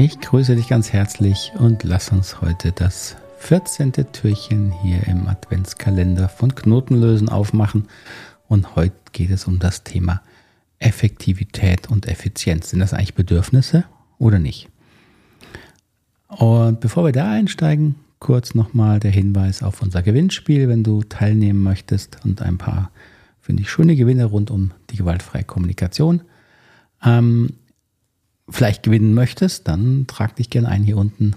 Ich grüße dich ganz herzlich und lass uns heute das 14. Türchen hier im Adventskalender von Knotenlösen aufmachen. Und heute geht es um das Thema Effektivität und Effizienz. Sind das eigentlich Bedürfnisse oder nicht? Und bevor wir da einsteigen, kurz nochmal der Hinweis auf unser Gewinnspiel, wenn du teilnehmen möchtest und ein paar, finde ich, schöne Gewinne rund um die gewaltfreie Kommunikation. Ähm, vielleicht gewinnen möchtest, dann trag dich gerne ein hier unten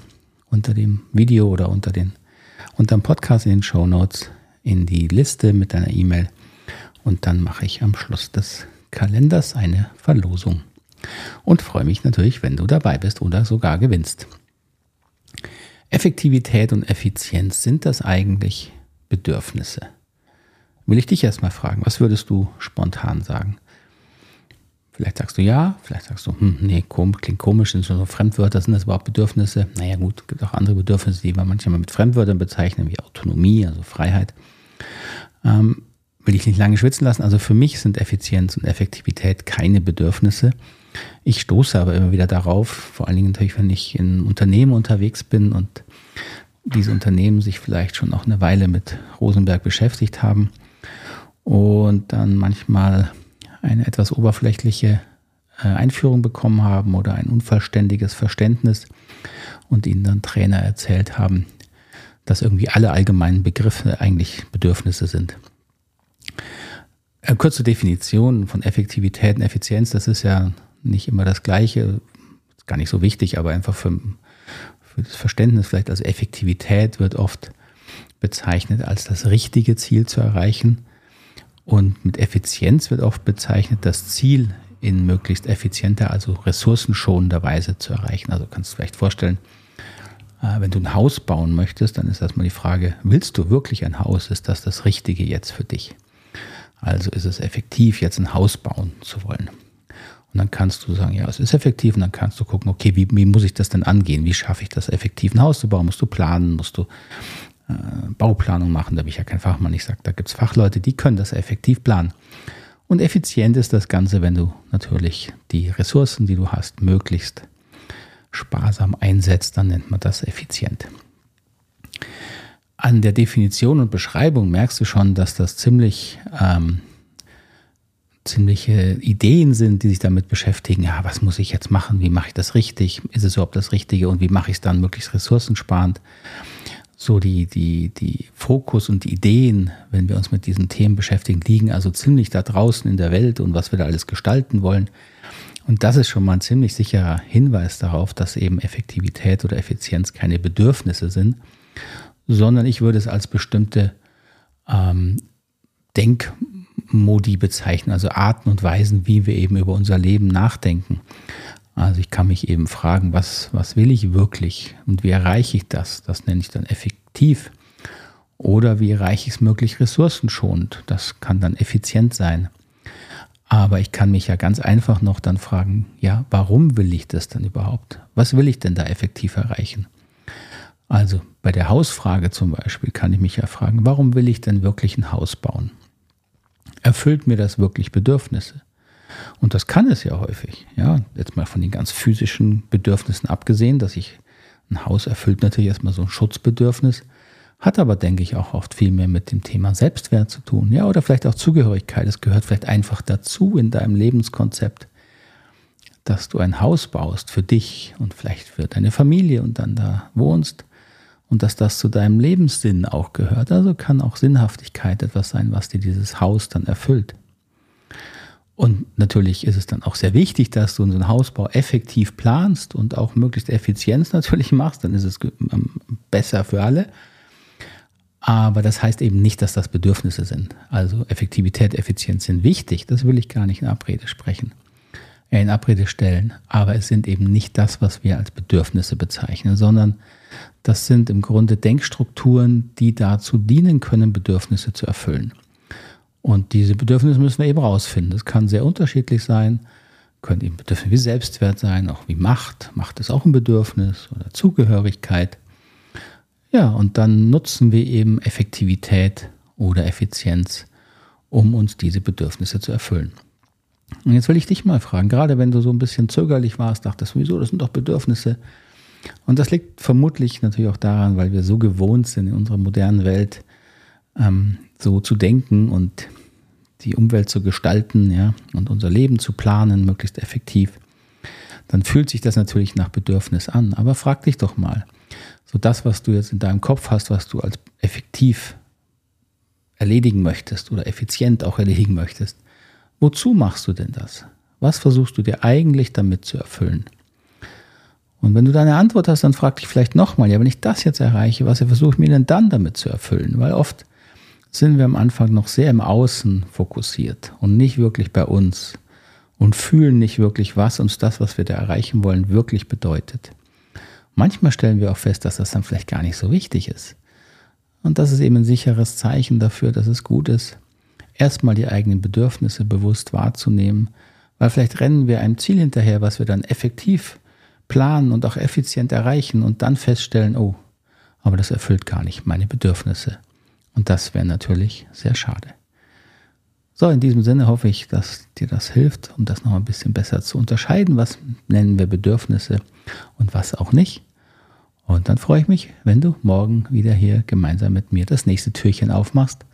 unter dem Video oder unter, den, unter dem Podcast in den Show Notes in die Liste mit deiner E-Mail und dann mache ich am Schluss des Kalenders eine Verlosung. Und freue mich natürlich, wenn du dabei bist oder sogar gewinnst. Effektivität und Effizienz, sind das eigentlich Bedürfnisse? Will ich dich erstmal fragen, was würdest du spontan sagen? Vielleicht sagst du ja, vielleicht sagst du, hm, nee, kom klingt komisch, sind so Fremdwörter, sind das überhaupt Bedürfnisse? Naja gut, gibt auch andere Bedürfnisse, die wir manchmal mit Fremdwörtern bezeichnen, wie Autonomie, also Freiheit. Ähm, will ich nicht lange schwitzen lassen. Also für mich sind Effizienz und Effektivität keine Bedürfnisse. Ich stoße aber immer wieder darauf, vor allen Dingen natürlich, wenn ich in Unternehmen unterwegs bin und diese Unternehmen sich vielleicht schon noch eine Weile mit Rosenberg beschäftigt haben und dann manchmal eine etwas oberflächliche äh, Einführung bekommen haben oder ein unvollständiges Verständnis und ihnen dann Trainer erzählt haben, dass irgendwie alle allgemeinen Begriffe eigentlich Bedürfnisse sind. Eine kurze Definition von Effektivität und Effizienz, das ist ja nicht immer das Gleiche, ist gar nicht so wichtig, aber einfach für, für das Verständnis vielleicht. Also Effektivität wird oft bezeichnet als das richtige Ziel zu erreichen. Und mit Effizienz wird oft bezeichnet, das Ziel in möglichst effizienter, also ressourcenschonender Weise zu erreichen. Also kannst du vielleicht vorstellen, äh, wenn du ein Haus bauen möchtest, dann ist erstmal die Frage, willst du wirklich ein Haus? Ist das das Richtige jetzt für dich? Also ist es effektiv, jetzt ein Haus bauen zu wollen? Und dann kannst du sagen, ja, es ist effektiv. Und dann kannst du gucken, okay, wie, wie muss ich das denn angehen? Wie schaffe ich das effektiv, ein Haus zu bauen? Musst du planen? Musst du Bauplanung machen. Da bin ich ja kein Fachmann. Ich sage, da gibt es Fachleute, die können das effektiv planen. Und effizient ist das Ganze, wenn du natürlich die Ressourcen, die du hast, möglichst sparsam einsetzt, dann nennt man das effizient. An der Definition und Beschreibung merkst du schon, dass das ziemlich ähm, ziemliche Ideen sind, die sich damit beschäftigen. Ja, was muss ich jetzt machen? Wie mache ich das richtig? Ist es überhaupt das Richtige? Und wie mache ich es dann möglichst ressourcensparend? So die, die, die Fokus und die Ideen, wenn wir uns mit diesen Themen beschäftigen, liegen also ziemlich da draußen in der Welt und was wir da alles gestalten wollen. Und das ist schon mal ein ziemlich sicherer Hinweis darauf, dass eben Effektivität oder Effizienz keine Bedürfnisse sind, sondern ich würde es als bestimmte ähm, Denkmodi bezeichnen, also Arten und Weisen, wie wir eben über unser Leben nachdenken. Also ich kann mich eben fragen, was, was will ich wirklich und wie erreiche ich das? Das nenne ich dann effektiv. Oder wie erreiche ich es möglichst ressourcenschonend? Das kann dann effizient sein. Aber ich kann mich ja ganz einfach noch dann fragen, ja, warum will ich das dann überhaupt? Was will ich denn da effektiv erreichen? Also bei der Hausfrage zum Beispiel kann ich mich ja fragen, warum will ich denn wirklich ein Haus bauen? Erfüllt mir das wirklich Bedürfnisse? Und das kann es ja häufig. Ja, jetzt mal von den ganz physischen Bedürfnissen abgesehen, dass ich ein Haus erfüllt natürlich erstmal so ein Schutzbedürfnis, hat aber, denke ich, auch oft viel mehr mit dem Thema Selbstwert zu tun. Ja, oder vielleicht auch Zugehörigkeit. Es gehört vielleicht einfach dazu in deinem Lebenskonzept, dass du ein Haus baust für dich und vielleicht für deine Familie und dann da wohnst und dass das zu deinem Lebenssinn auch gehört. Also kann auch Sinnhaftigkeit etwas sein, was dir dieses Haus dann erfüllt. Und natürlich ist es dann auch sehr wichtig, dass du unseren Hausbau effektiv planst und auch möglichst Effizienz natürlich machst. Dann ist es ähm, besser für alle. Aber das heißt eben nicht, dass das Bedürfnisse sind. Also Effektivität, Effizienz sind wichtig. Das will ich gar nicht in Abrede sprechen, äh, in Abrede stellen. Aber es sind eben nicht das, was wir als Bedürfnisse bezeichnen, sondern das sind im Grunde Denkstrukturen, die dazu dienen können, Bedürfnisse zu erfüllen. Und diese Bedürfnisse müssen wir eben rausfinden. Das kann sehr unterschiedlich sein, können eben Bedürfnisse wie Selbstwert sein, auch wie Macht. Macht ist auch ein Bedürfnis oder Zugehörigkeit. Ja, und dann nutzen wir eben Effektivität oder Effizienz, um uns diese Bedürfnisse zu erfüllen. Und jetzt will ich dich mal fragen, gerade wenn du so ein bisschen zögerlich warst, dachtest, wieso, das sind doch Bedürfnisse. Und das liegt vermutlich natürlich auch daran, weil wir so gewohnt sind in unserer modernen Welt, ähm, so zu denken und die Umwelt zu gestalten, ja, und unser Leben zu planen, möglichst effektiv, dann fühlt sich das natürlich nach Bedürfnis an. Aber frag dich doch mal, so das, was du jetzt in deinem Kopf hast, was du als effektiv erledigen möchtest oder effizient auch erledigen möchtest, wozu machst du denn das? Was versuchst du dir eigentlich damit zu erfüllen? Und wenn du deine Antwort hast, dann frag dich vielleicht nochmal, ja, wenn ich das jetzt erreiche, was versuche ich mir denn dann damit zu erfüllen? Weil oft sind wir am Anfang noch sehr im Außen fokussiert und nicht wirklich bei uns und fühlen nicht wirklich, was uns das, was wir da erreichen wollen, wirklich bedeutet. Manchmal stellen wir auch fest, dass das dann vielleicht gar nicht so wichtig ist. Und das ist eben ein sicheres Zeichen dafür, dass es gut ist, erstmal die eigenen Bedürfnisse bewusst wahrzunehmen, weil vielleicht rennen wir einem Ziel hinterher, was wir dann effektiv planen und auch effizient erreichen und dann feststellen, oh, aber das erfüllt gar nicht meine Bedürfnisse. Und das wäre natürlich sehr schade. So, in diesem Sinne hoffe ich, dass dir das hilft, um das noch ein bisschen besser zu unterscheiden, was nennen wir Bedürfnisse und was auch nicht. Und dann freue ich mich, wenn du morgen wieder hier gemeinsam mit mir das nächste Türchen aufmachst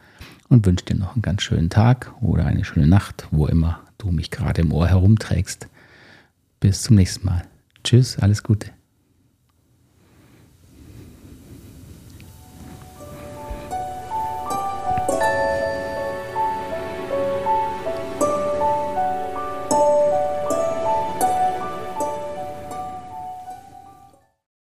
und wünsche dir noch einen ganz schönen Tag oder eine schöne Nacht, wo immer du mich gerade im Ohr herumträgst. Bis zum nächsten Mal. Tschüss, alles Gute.